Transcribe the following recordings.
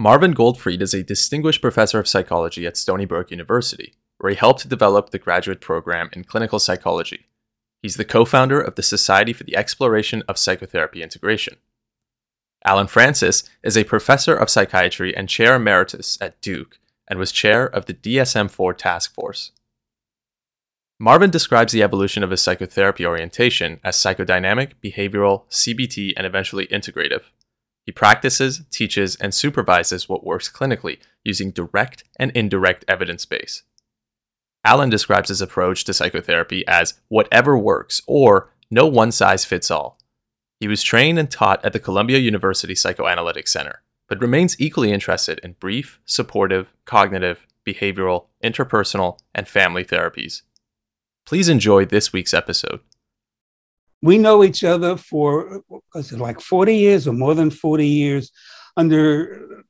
Marvin Goldfried is a distinguished professor of psychology at Stony Brook University, where he helped develop the graduate program in clinical psychology. He's the co founder of the Society for the Exploration of Psychotherapy Integration. Allen Frances is a professor of psychiatry and chair emeritus at Duke and was chair of the DSM 4 task force. Marvin describes the evolution of his psychotherapy orientation as psychodynamic, behavioral, CBT, and eventually integrative. He practices, teaches, and supervises what works clinically using direct and indirect evidence base. Allen describes his approach to psychotherapy as whatever works or no one size fits all. He was trained and taught at the Columbia University Psychoanalytic Center, but remains equally interested in brief, supportive, cognitive, behavioral, interpersonal, and family therapies. Please enjoy this week's episode. We know each other for, was it like 40 years or more than 40 years under,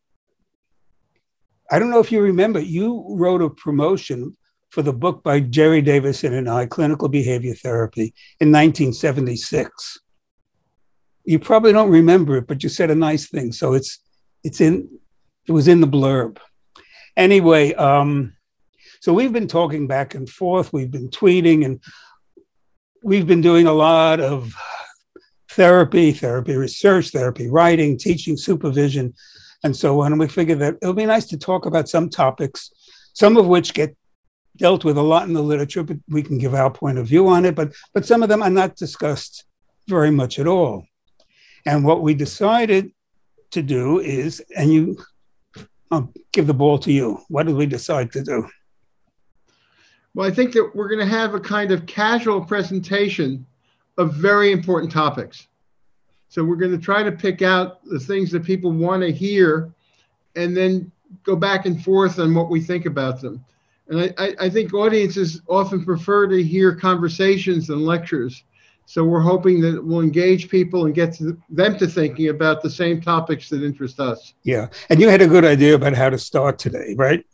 I don't know if you remember, you wrote a promotion for the book by Jerry Davison and I, Clinical Behavior Therapy, in 1976. You probably don't remember it, but you said a nice thing. So it's, it's in, it was in the blurb. Anyway, um, so we've been talking back and forth, we've been tweeting, and we've been doing a lot of therapy, therapy research, therapy writing, teaching, supervision, and so on. And we figured that it would be nice to talk about some topics, some of which get dealt with a lot in the literature, but we can give our point of view on it. But but some of them are not discussed very much at all. And what we decided to do is, and you, I'll give the ball to you. What did we decide to do? Well, I think that we're going to have a kind of casual presentation of very important topics. So we're going to try to pick out the things that people want to hear and then go back and forth on what we think about them. And I, I, think audiences often prefer to hear conversations than lectures. So we're hoping that we'll engage people and get to them to thinking about the same topics that interest us. Yeah. And you had a good idea about how to start today, right?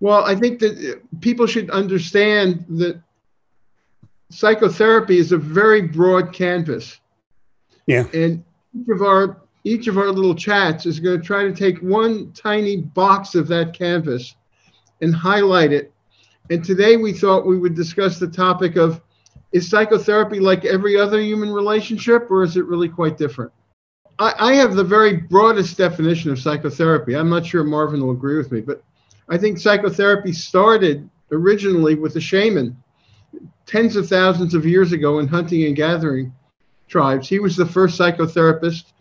Well, I think that uh, people should understand that psychotherapy is a very broad canvas. Yeah. And each of our each of our little chats is going to try to take one tiny box of that canvas and highlight it. And today we thought we would discuss the topic of is psychotherapy like every other human relationship or is it really quite different? I, I have the very broadest definition of psychotherapy. I'm not sure Marvin will agree with me, but I think psychotherapy started originally with a shaman tens of thousands of years ago in hunting and gathering tribes. He was the first psychotherapist.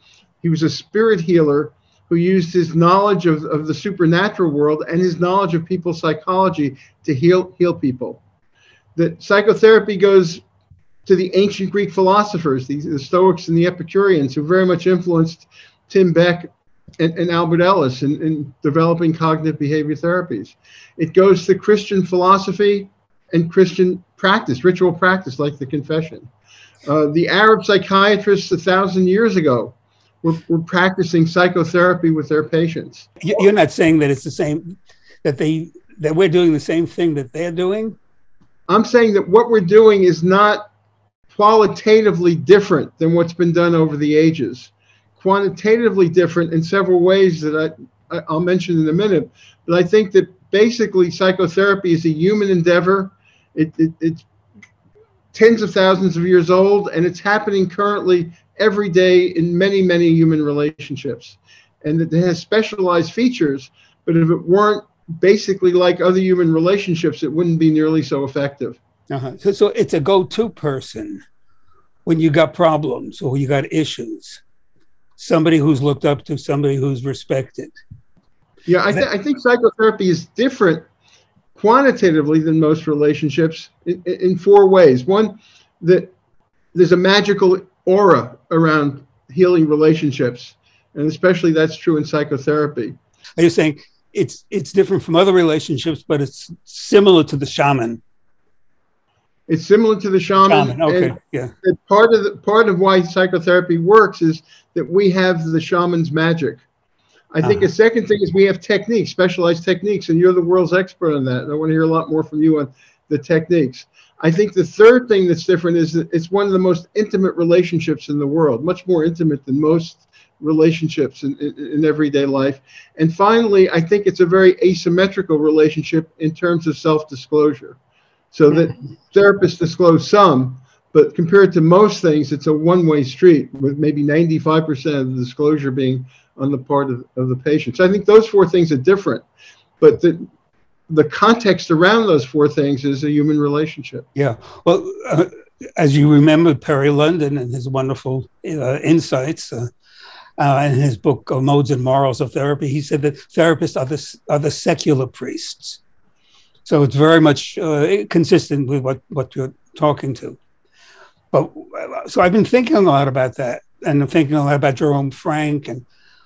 He was a spirit healer who used his knowledge of, of the supernatural world and his knowledge of people's psychology to heal heal people. That psychotherapy goes to the ancient Greek philosophers, the, the Stoics and the Epicureans, who very much influenced Tim Beck and, and Albert Ellis in, in developing cognitive behavior therapies. It goes to Christian philosophy and Christian practice, ritual practice like the confession. Uh, the Arab psychiatrists a thousand years ago were, were practicing psychotherapy with their patients. You're not saying that it's the same, that they that we're doing the same thing that they're doing. I'm saying that what we're doing is not qualitatively different than what's been done over the ages quantitatively different in several ways that I, I'll mention in a minute. But I think that basically psychotherapy is a human endeavor. It, it, it's tens of thousands of years old, and it's happening currently every day in many, many human relationships. And it has specialized features, but if it weren't basically like other human relationships, it wouldn't be nearly so effective. Uh-huh. So, so it's a go to person when you got problems or you got issues somebody who's looked up to, somebody who's respected. Yeah, I, th- I think psychotherapy is different quantitatively than most relationships in, in four ways. One, that there's a magical aura around healing relationships, and especially that's true in psychotherapy. Are you saying it's it's different from other relationships, but it's similar to the shaman? It's similar to the shaman. shaman okay, and, yeah. And part of the part of why psychotherapy works is that we have the shaman's magic. I think uh-huh. a second thing is we have techniques, specialized techniques, and you're the world's expert on that. And I want to hear a lot more from you on the techniques. I think the third thing that's different is that it's one of the most intimate relationships in the world, much more intimate than most relationships in, in, in, everyday life. And finally, I think it's a very asymmetrical relationship in terms of self disclosure. So that therapists disclose some, but compared to most things, it's a one way street with maybe 95% of the disclosure being on the part of, of the patient. So I think those four things are different. But the, the context around those four things is a human relationship. Yeah. Well, uh, as you remember, Perry London and his wonderful uh, insights uh, uh, in his book uh, Modes and Morals of Therapy, he said that therapists are the, are the secular priests. So it's very much uh, consistent with what, what you're talking to. But so I've been thinking a lot about that, and I'm thinking a lot about Jerome Frank and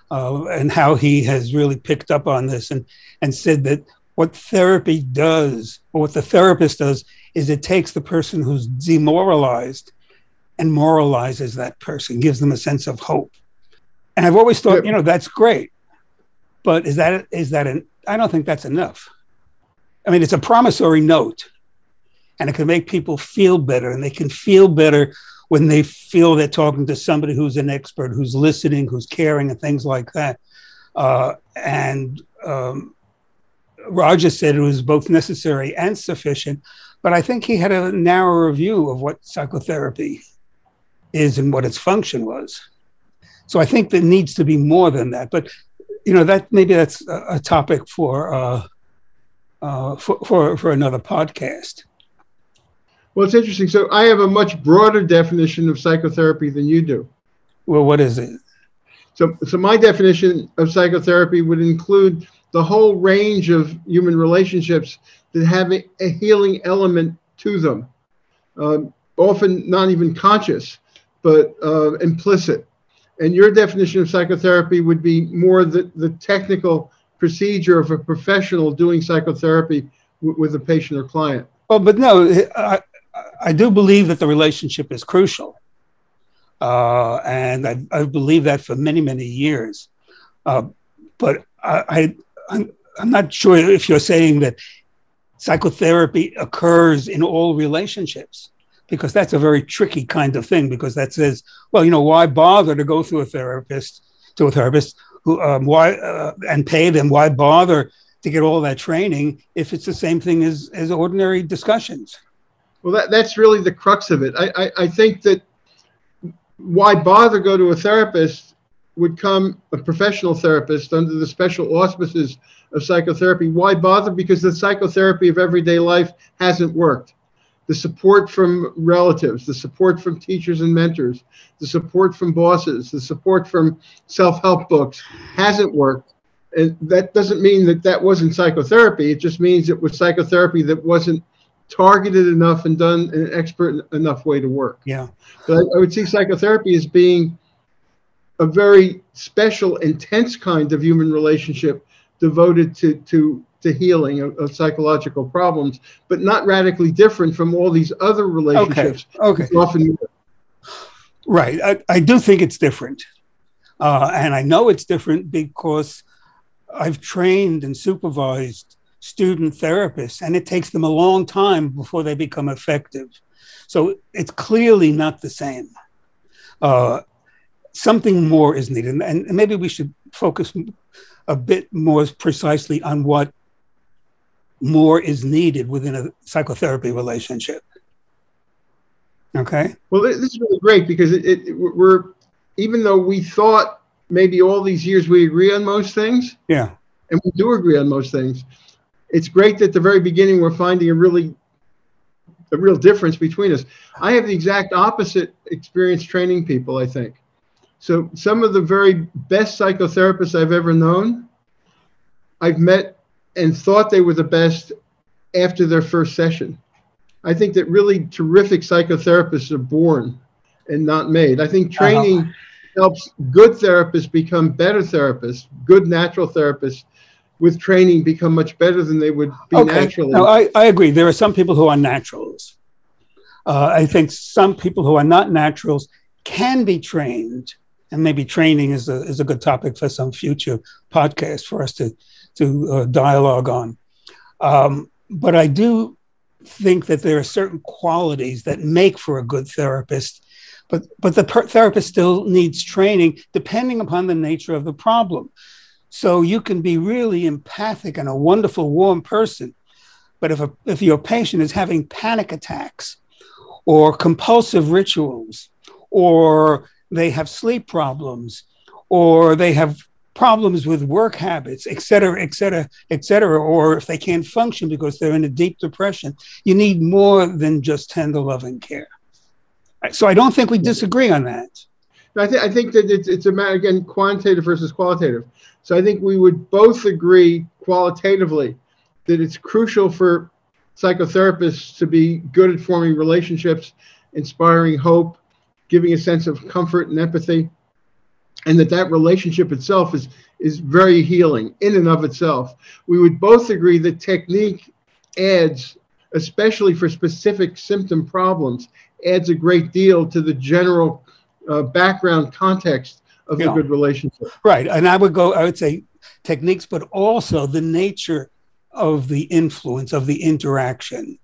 uh, and how he has really picked up on this and and said that what therapy does, or what the therapist does, is it takes the person who's demoralized and moralizes that person, gives them a sense of hope. And I've always thought, you know, that's great, but is that is that an? I don't think that's enough. I mean, it's a promissory note, and it can make people feel better, and they can feel better when they feel they're talking to somebody who's an expert, who's listening, who's caring, and things like that. Uh, and um, Roger said it was both necessary and sufficient, but I think he had a narrower view of what psychotherapy is and what its function was. So I think there needs to be more than that. But you know that maybe that's a, a topic for, uh, uh, for for for another podcast. Well, it's interesting. So I have a much broader definition of psychotherapy than you do. Well, what is it? So, so my definition of psychotherapy would include the whole range of human relationships that have a, a healing element to them, um, often not even conscious, but uh, implicit. And your definition of psychotherapy would be more the, the technical procedure of a professional doing psychotherapy w- with a patient or client. Well, but no, I, I do believe that the relationship is crucial. Uh, and I, I believe that for many, many years. Uh, but I, I, I'm, I'm not sure if you're saying that psychotherapy occurs in all relationships because that's a very tricky kind of thing because that says well you know why bother to go through a therapist to a therapist who um, why uh, and pay them why bother to get all that training if it's the same thing as as ordinary discussions well that, that's really the crux of it I, I i think that why bother go to a therapist would come a professional therapist under the special auspices of psychotherapy. Why bother? Because the psychotherapy of everyday life hasn't worked. The support from relatives, the support from teachers and mentors, the support from bosses, the support from self help books hasn't worked. And that doesn't mean that that wasn't psychotherapy. It just means it was psychotherapy that wasn't targeted enough and done in an expert enough way to work. Yeah. But I, I would see psychotherapy as being a very special, intense kind of human relationship devoted to to to healing of, of, psychological problems, but not radically different from all these other relationships. Okay. okay. Often. Right. I, I do think it's different. Uh, and I know it's different because I've trained and supervised student therapists, and it takes them a long time before they become effective. So it's clearly not the same. Uh, something more is needed. And, maybe we should focus a bit more precisely on what more is needed within a psychotherapy relationship. Okay. Well, this is really great because it, it, we're, even though we thought maybe all these years we agree on most things. Yeah. And we do agree on most things. It's great that at the very beginning we're finding a really a real difference between us. I have the exact opposite experience training people, I think. So some of the very best psychotherapists I've ever known, I've met and thought they were the best after their first session. I think that really terrific psychotherapists are born and not made. I think uh-huh. training uh-huh. helps good therapists become better therapists, good natural therapists with training become much better than they would be okay. naturally. No, I, I agree. There are some people who are naturals. Uh, I think some people who are not naturals can be trained and maybe training is a, is a good topic for some future podcast for us to, to uh, dialogue on. Um, but I do think that there are certain qualities that make for a good therapist, But, but the per- therapist still needs training depending upon the nature of the problem. So you can be really empathic and a wonderful, warm person. But if, a, if your patient is having panic attacks or compulsive rituals, or they have sleep problems, or they have problems with work habits, et cetera, et cetera, et cetera, or if they can't function because they're in a deep depression, you need more than just tender loving care. So I don't think we disagree on that. I, th- I think that it's, it's a matter, again, quantitative versus qualitative. So I think we would both agree qualitatively that it's crucial for psychotherapists to be good at forming relationships, inspiring hope, giving a sense of comfort and empathy and that that relationship itself is is very healing in and of itself. We would both agree that technique adds, especially for specific symptom problems, adds a great deal to the general uh, background context of yeah. a good relationship. Right, and I would go. I would say techniques, but also the nature of the influence of the interaction.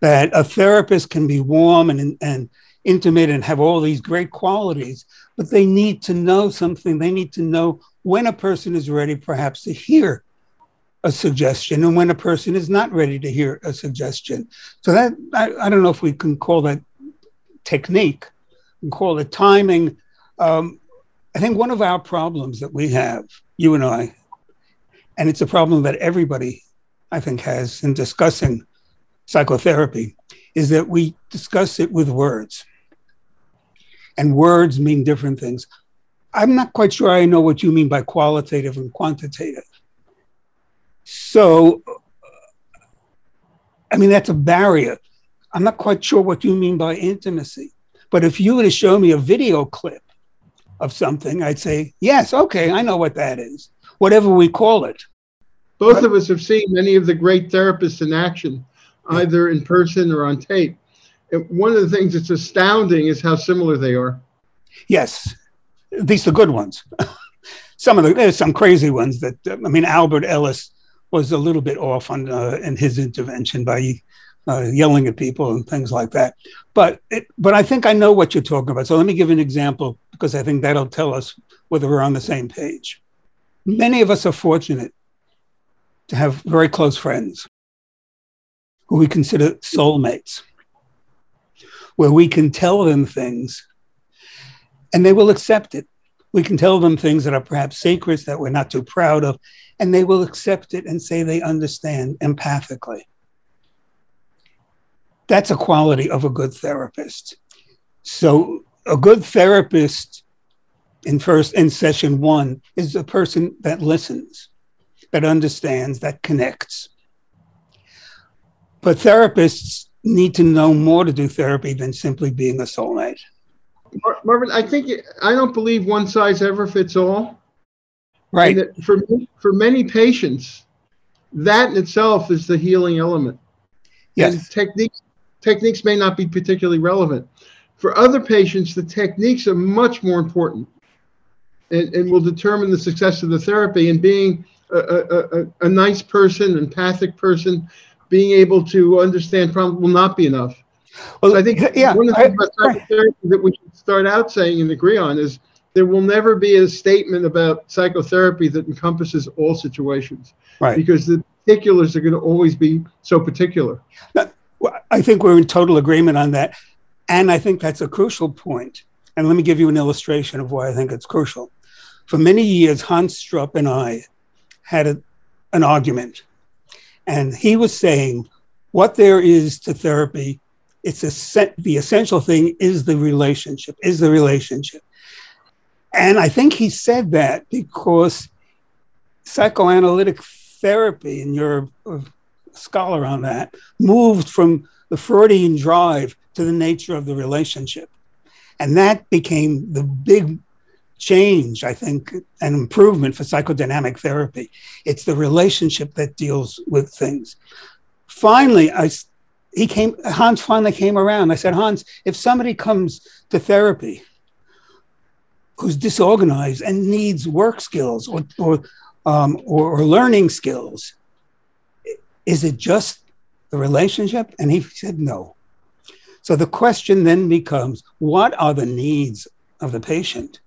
That a therapist can be warm and and intimate and have all these great qualities, but they need to know something. They need to know when a person is ready, perhaps, to hear a suggestion and when a person is not ready to hear a suggestion. So that I, I don't know if we can call that technique call it timing. Um, I think one of our problems that we have, you and I, and it's a problem that everybody I think has in discussing psychotherapy, is that we discuss it with words and words mean different things. I'm not quite sure I know what you mean by qualitative and quantitative. So, uh, I mean, that's a barrier. I'm not quite sure what you mean by intimacy. But if you were to show me a video clip of something, I'd say, yes, okay, I know what that is, whatever we call it. Both but, of us have seen many of the great therapists in action, either in person or on tape one of the things that's astounding is how similar they are. Yes, these are good ones. some of the there's some crazy ones that I mean Albert Ellis was a little bit off on uh, in his intervention by uh, yelling at people and things like that. But it, but I think I know what you're talking about. So let me give an example because I think that'll tell us whether we're on the same page. Many of us are fortunate to have very close friends who we consider soulmates where we can tell them things and they will accept it. We can tell them things that are perhaps secrets that we're not too proud of, and they will accept it and say they understand empathically. That's a quality of a good therapist. So, a good therapist in first in session one is a person that listens, that understands, that connects. But therapists need to know more to do therapy than simply being a soulmate. Marvin, I think I don't believe one size ever fits all. Right. for for many patients, that in itself is the healing element. Yes. And techniques techniques may not be particularly relevant. For other patients, the techniques are much more important, and, and will determine the success of the therapy. And being a, a, a, a nice person, empathic person, being able to understand problems will not be enough. Well, so I think yeah, one of the things about psychotherapy that we should start out saying and agree on is there will never be a statement about psychotherapy that encompasses all situations. Right. Because the particulars are going to always be so particular. I think we're in total agreement on that. And I think that's a crucial point. And let me give you an illustration of why I think it's crucial. For many years, Hans Strupp and I had a, an argument and he was saying what there is to therapy, it's a, the essential thing is the relationship, is the relationship. And I think he said that because psychoanalytic therapy, and you're a scholar on that, moved from the Freudian drive to the nature of the relationship. And that became the big change, I think, an improvement for psychodynamic therapy. It's the relationship that deals with things. Finally, I he came Hans finally came around. I said, Hans, if somebody comes to therapy who's disorganized and needs work skills or or, um, or, or learning skills, is it just the relationship? And he said no. So the question then becomes what are the needs of the patient?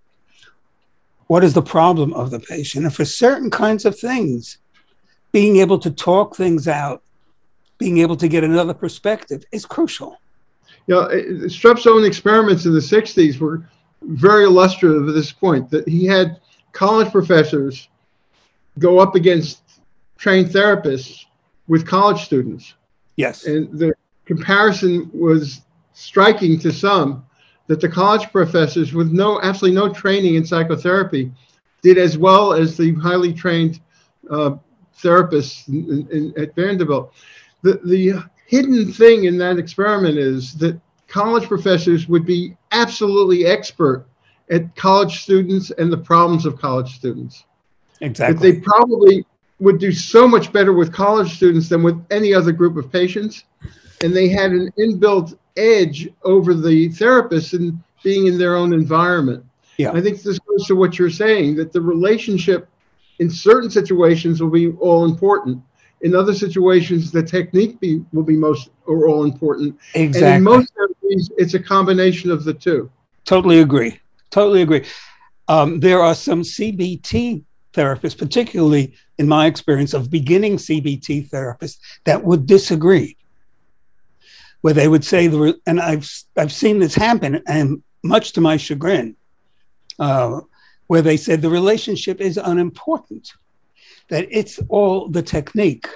What is the problem of the patient? And for certain kinds of things, being able to talk things out, being able to get another perspective is crucial. You know, own experiments in the 60s were very illustrative of this point that he had college professors go up against trained therapists with college students. Yes. And the comparison was striking to some that the college professors with no absolutely no training in psychotherapy did as well as the highly trained uh, therapists in, in, at Vanderbilt. The, the hidden thing in that experiment is that college professors would be absolutely expert at college students and the problems of college students. Exactly. That they probably would do so much better with college students than with any other group of patients. And they had an inbuilt edge over the therapists in being in their own environment. Yeah. I think this goes to what you're saying that the relationship in certain situations will be all important. In other situations, the technique be, will be most or all important. Exactly. And in most therapies, it's a combination of the two. Totally agree. Totally agree. Um, there are some CBT therapists, particularly in my experience of beginning CBT therapists, that would disagree where they would say the and I've I've seen this happen, and much to my chagrin, uh, where they said the relationship is unimportant, that it's all the technique,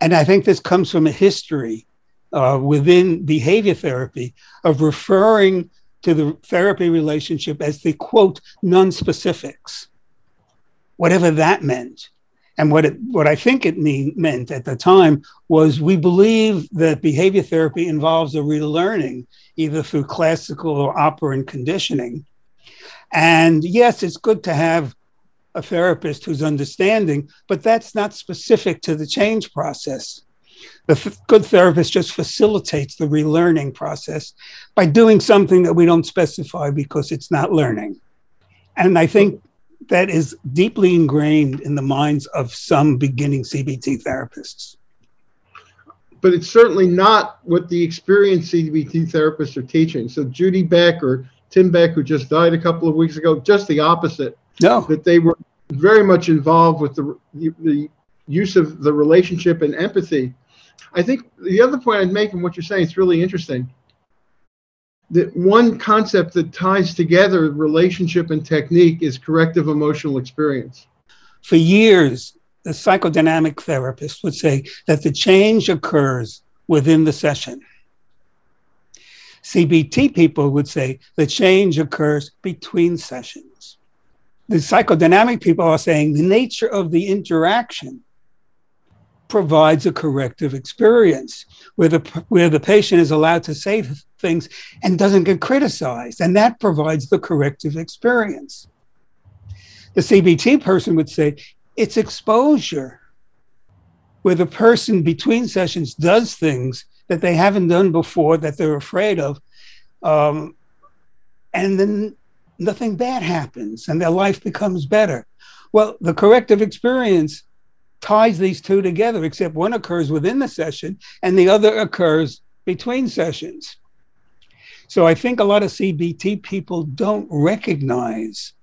and I think this comes from a history uh, within behavior therapy of referring to the therapy relationship as the quote non-specifics, whatever that meant. And what it, what I think it mean, meant at the time was we believe that behavior therapy involves a relearning, either through classical or operant conditioning. And yes, it's good to have a therapist who's understanding, but that's not specific to the change process. The f- good therapist just facilitates the relearning process by doing something that we don't specify because it's not learning. And I think that is deeply ingrained in the minds of some beginning CBT therapists. But it's certainly not what the experienced CBT therapists are teaching. So Judy Beck or Tim Beck, who just died a couple of weeks ago, just the opposite. No. That they were very much involved with the, the, use of the relationship and empathy. I think the other point I'd make in what you're saying is really interesting that one concept that ties together relationship and technique is corrective emotional experience. For years, the psychodynamic therapist would say that the change occurs within the session. CBT people would say the change occurs between sessions. The psychodynamic people are saying the nature of the interaction provides a corrective experience where the where the patient is allowed to say things and doesn't get criticized. And that provides the corrective experience. The cbt person would say it's exposure where the person between sessions does things that they haven't done before that they're afraid of um, and then nothing bad happens and their life becomes better. Well the corrective experience ties these two together, except one occurs within the session and the other occurs between sessions. So I think a lot of CBT people don't recognize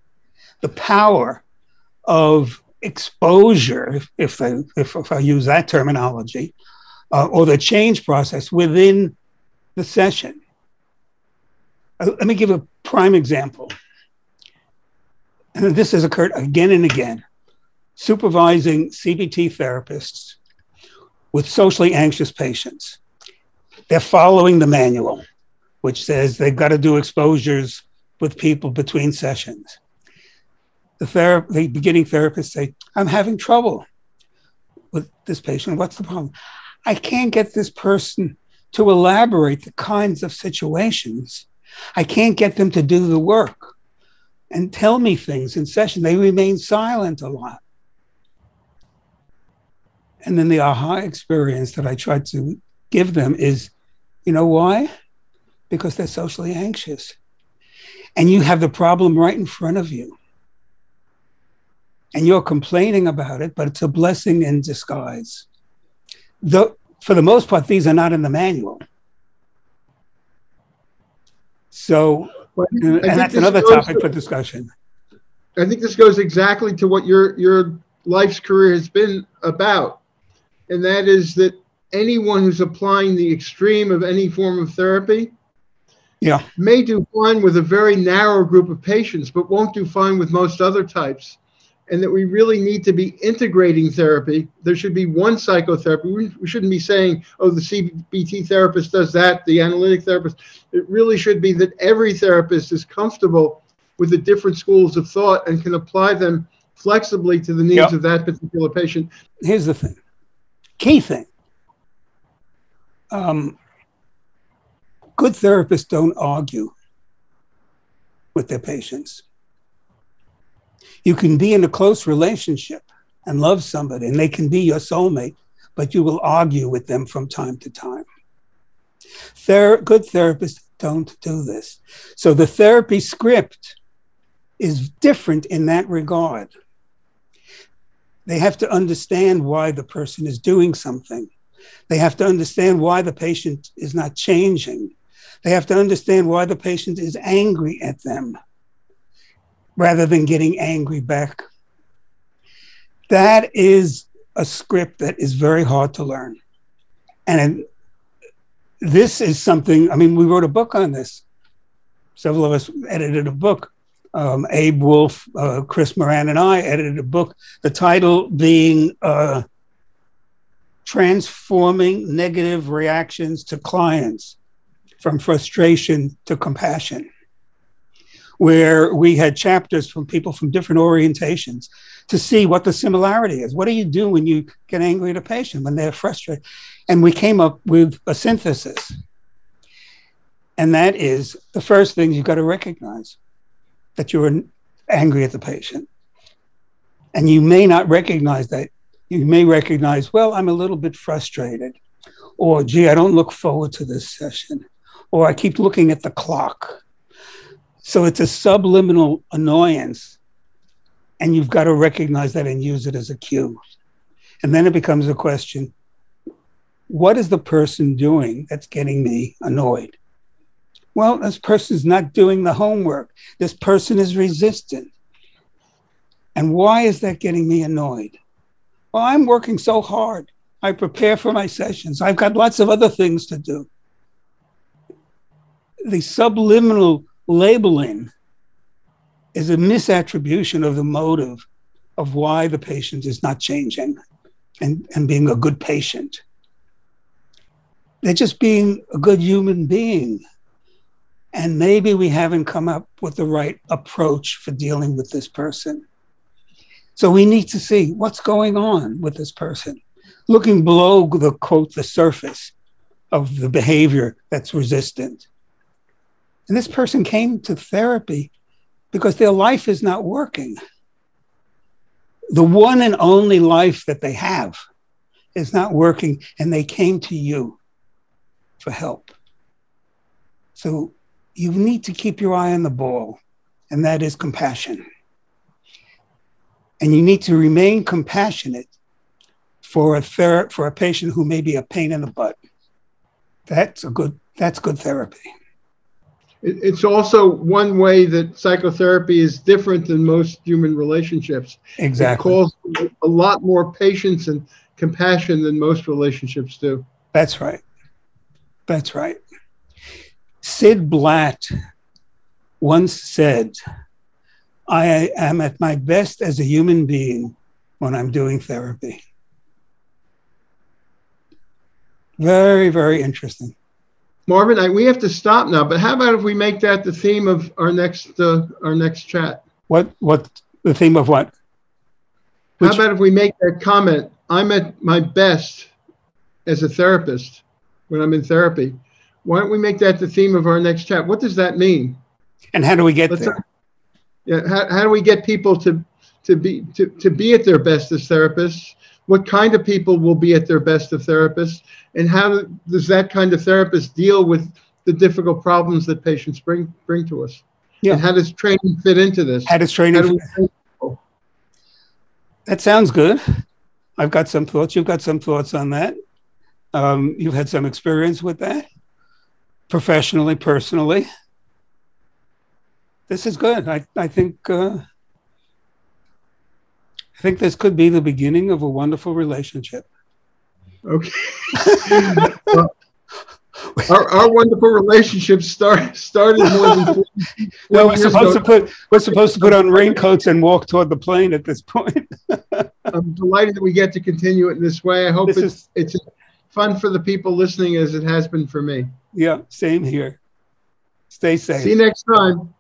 the power of exposure, if, I, if, if I use that terminology, uh, or the change process within the session. Uh, let me give a prime example. And this has occurred again and again supervising CBT therapists with socially anxious patients. They're following the manual, which says they've got to do exposures with people between sessions. The, ther- the beginning therapists say, I'm having trouble with this patient. What's the problem? I can't get this person to elaborate the kinds of situations. I can't get them to do the work and tell me things in session. They remain silent a lot. And then the aha experience that I try to give them is you know why? Because they're socially anxious. And you have the problem right in front of you. And you're complaining about it, but it's a blessing in disguise. The, for the most part, these are not in the manual. So, and, and that's another topic for discussion. I think this goes exactly to what your your life's career has been about, and that is that anyone who's applying the extreme of any form of therapy yeah. may do fine with a very narrow group of patients, but won't do fine with most other types. And that we really need to be integrating therapy. There should be one psychotherapy. We, we shouldn't be saying, oh, the CBT therapist does that, the analytic therapist. It really should be that every therapist is comfortable with the different schools of thought and can apply them flexibly to the needs yep. of that particular patient. Here's the thing key thing um, good therapists don't argue with their patients. You can be in a close relationship and love somebody, and they can be your soulmate, but you will argue with them from time to time. Ther- good therapists don't do this. So the therapy script is different in that regard. They have to understand why the person is doing something. They have to understand why the patient is not changing. They have to understand why the patient is angry at them rather than getting angry back. That is a script that is very hard to learn. And this is something, I mean, we wrote a book on this. Several of us edited a book. Um, Abe Wolf, uh, Chris Muran, and I edited a book, the title being uh, Transforming Negative Reactions to Clients from frustration to compassion, where we had chapters from people from different orientations to see what the similarity is. What do you do when you get angry at a patient, when they're frustrated? And we came up with a synthesis. And that is the first thing you've got to recognize that you're angry at the patient. And you may not recognize that. You may recognize, well, I'm a little bit frustrated. Or, gee, I don't look forward to this session or I keep looking at the clock. So it's a subliminal annoyance. And you've got to recognize that and use it as a cue. And then it becomes a question what is the person doing that's getting me annoyed? Well, this person's not doing the homework. This person is resistant. And why is that getting me annoyed? Well, I'm working so hard. I prepare for my sessions. I've got lots of other things to do the subliminal labeling is a misattribution of the motive of why the patient is not changing and, and being a good patient. They're just being a good human being. And maybe we haven't come up with the right approach for dealing with this person. So we need to see what's going on with this person, looking below the quote, the surface of the behavior that's resistant. And this person came to therapy because their life is not working. The one and only life that they have is not working, and they came to you for help. So you need to keep your eye on the ball, and that is compassion. And you need to remain compassionate for a ther- for a patient who may be a pain in the butt. That's a good that's good therapy. It's also one way that psychotherapy is different than most human relationships. Exactly. It calls a lot more patience and compassion than most relationships do. That's right. That's right. Sid Blatt once said, I am at my best as a human being when I'm doing therapy. Very, very interesting. Marvin, I, we have to stop now. But how about if we make that the theme of our next uh, our next chat? What what the theme of what? Which, how about if we make that comment? I'm at my best as a therapist when I'm in therapy. Why don't we make that the theme of our next chat? What does that mean? And how do we get Let's there? yeah, how, how do we get people to to be to, to be at their best as therapists? What kind of people will be at their best as therapists? and how does that kind of therapist deal with the difficult problems that patients bring bring to us? Yeah. And how does training fit into this? How does training? How that sounds good. I've got some thoughts. You've got some thoughts on that. Um, you've had some experience with that, professionally, personally. this is good. I, I think uh, I think this could be the beginning of a wonderful relationship. Okay. well, our, our wonderful relationship start, started more than 40, no, we're supposed ago. to put we're supposed to put on raincoats and walk toward the plane at this point. I'm delighted that we get to continue it in this way. I hope this it's is, it's fun for the people listening as it has been for me. Yeah, same here. Stay safe. See you next time.